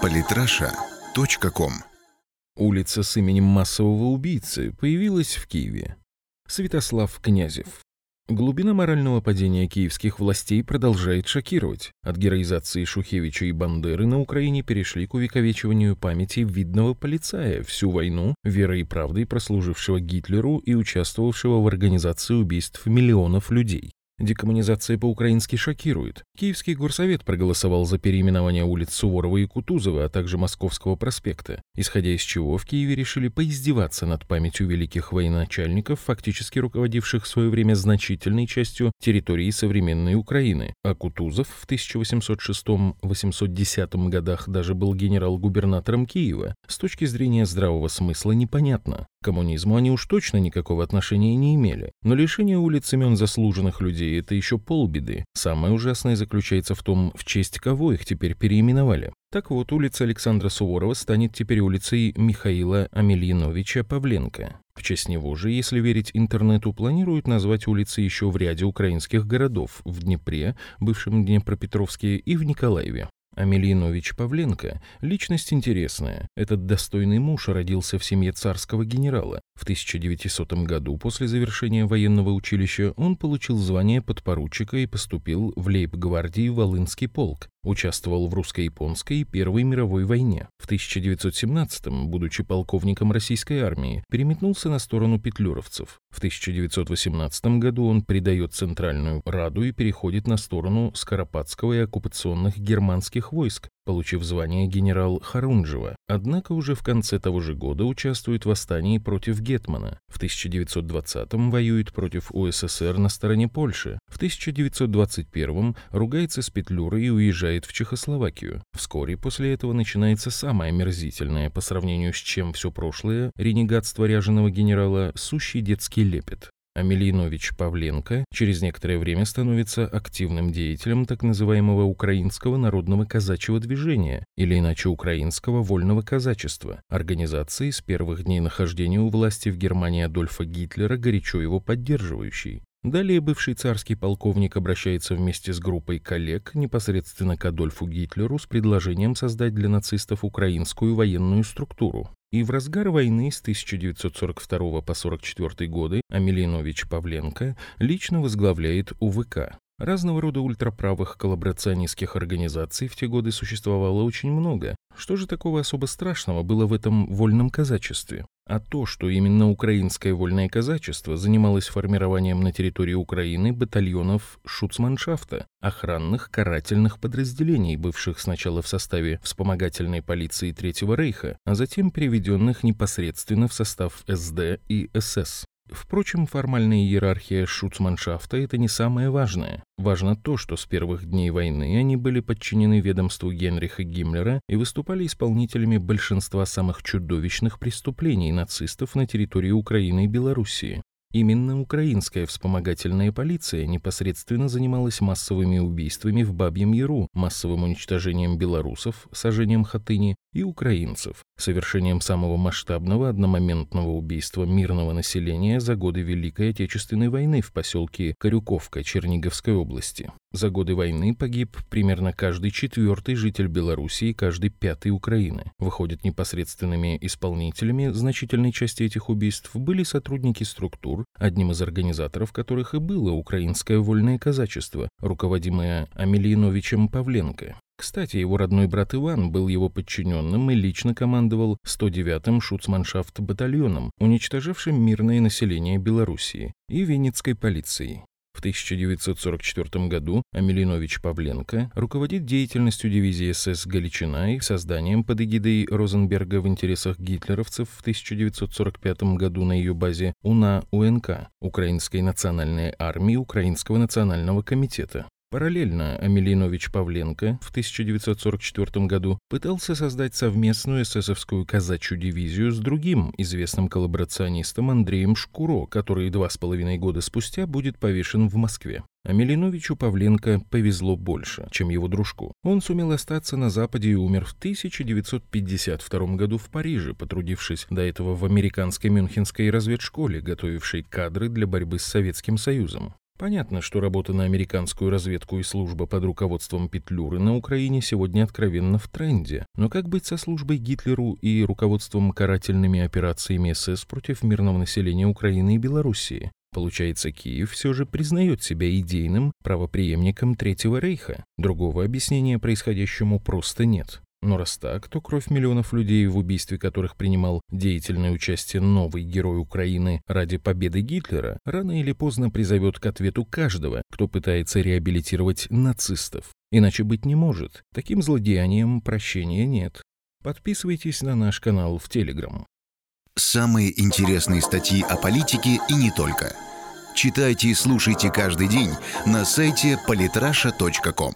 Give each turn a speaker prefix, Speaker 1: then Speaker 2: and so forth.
Speaker 1: Политраша.ком
Speaker 2: Улица с именем массового убийцы появилась в Киеве. Святослав Князев. Глубина морального падения киевских властей продолжает шокировать. От героизации Шухевича и Бандеры на Украине перешли к увековечиванию памяти видного полицая, всю войну верой и правдой прослужившего Гитлеру и участвовавшего в организации убийств миллионов людей. Декоммунизация по-украински шокирует. Киевский горсовет проголосовал за переименование улиц Суворова и Кутузова, а также Московского проспекта, исходя из чего в Киеве решили поиздеваться над памятью великих военачальников, фактически руководивших в свое время значительной частью территории современной Украины. А Кутузов в 1806-810 годах даже был генерал-губернатором Киева. С точки зрения здравого смысла непонятно. К коммунизму они уж точно никакого отношения не имели. Но лишение улиц имен заслуженных людей это еще полбеды. Самое ужасное заключается в том, в честь кого их теперь переименовали. Так вот, улица Александра Суворова станет теперь улицей Михаила Амельяновича Павленко. В честь него же, если верить интернету, планируют назвать улицы еще в ряде украинских городов – в Днепре, бывшем Днепропетровске и в Николаеве. Амельянович Павленко – личность интересная. Этот достойный муж родился в семье царского генерала. В 1900 году, после завершения военного училища, он получил звание подпоручика и поступил в лейб-гвардии Волынский полк. Участвовал в русско-японской и Первой мировой войне. В 1917-м, будучи полковником российской армии, переметнулся на сторону петлюровцев. В 1918 году он предает Центральную Раду и переходит на сторону Скоропадского и оккупационных германских войск, получив звание генерал Харунжева. Однако уже в конце того же года участвует в восстании против Гетмана. В 1920-м воюет против УССР на стороне Польши. В 1921-м ругается с Петлюрой и уезжает в Чехословакию. Вскоре после этого начинается самое омерзительное по сравнению с чем все прошлое ренегатство ряженого генерала сущий детский лепет. Амельянович Павленко через некоторое время становится активным деятелем так называемого украинского народного казачьего движения, или иначе украинского вольного казачества, организации с первых дней нахождения у власти в Германии Адольфа Гитлера, горячо его поддерживающей. Далее бывший царский полковник обращается вместе с группой коллег непосредственно к Адольфу Гитлеру с предложением создать для нацистов украинскую военную структуру. И в разгар войны с 1942 по 1944 годы Амелинович Павленко лично возглавляет УВК. Разного рода ультраправых коллаборационистских организаций в те годы существовало очень много. Что же такого особо страшного было в этом вольном казачестве? А то, что именно украинское вольное казачество занималось формированием на территории Украины батальонов шуцманшафта, охранных карательных подразделений, бывших сначала в составе вспомогательной полиции Третьего Рейха, а затем переведенных непосредственно в состав СД и СС. Впрочем, формальная иерархия шуцманшафта – это не самое важное. Важно то, что с первых дней войны они были подчинены ведомству Генриха Гиммлера и выступали исполнителями большинства самых чудовищных преступлений нацистов на территории Украины и Белоруссии. Именно украинская вспомогательная полиция непосредственно занималась массовыми убийствами в Бабьем Яру, массовым уничтожением белорусов, сожжением хатыни и украинцев, совершением самого масштабного одномоментного убийства мирного населения за годы Великой Отечественной войны в поселке Корюковка Черниговской области. За годы войны погиб примерно каждый четвертый житель Белоруссии и каждый пятый Украины. Выходят, непосредственными исполнителями значительной части этих убийств были сотрудники структур, одним из организаторов которых и было украинское вольное казачество, руководимое Амелиновичем Павленко. Кстати, его родной брат Иван был его подчиненным и лично командовал 109-м шуцманшафт-батальоном, уничтожившим мирное население Белоруссии, и Винницкой полицией. В 1944 году Амелинович Павленко руководит деятельностью дивизии СС «Галичина» и созданием под эгидой Розенберга в интересах гитлеровцев в 1945 году на ее базе УНА-УНК – Украинской национальной армии Украинского национального комитета. Параллельно Амелинович Павленко в 1944 году пытался создать совместную эсэсовскую казачью дивизию с другим известным коллаборационистом Андреем Шкуро, который два с половиной года спустя будет повешен в Москве. А Милиновичу Павленко повезло больше, чем его дружку. Он сумел остаться на Западе и умер в 1952 году в Париже, потрудившись до этого в американской мюнхенской разведшколе, готовившей кадры для борьбы с Советским Союзом. Понятно, что работа на американскую разведку и служба под руководством Петлюры на Украине сегодня откровенно в тренде. Но как быть со службой Гитлеру и руководством карательными операциями СС против мирного населения Украины и Белоруссии? Получается, Киев все же признает себя идейным правопреемником Третьего Рейха. Другого объяснения происходящему просто нет. Но раз так, то кровь миллионов людей, в убийстве которых принимал деятельное участие новый герой Украины ради победы Гитлера, рано или поздно призовет к ответу каждого, кто пытается реабилитировать нацистов. Иначе быть не может. Таким злодеянием прощения нет. Подписывайтесь на наш канал в Телеграм.
Speaker 1: Самые интересные статьи о политике и не только. Читайте и слушайте каждый день на сайте polytrasha.com.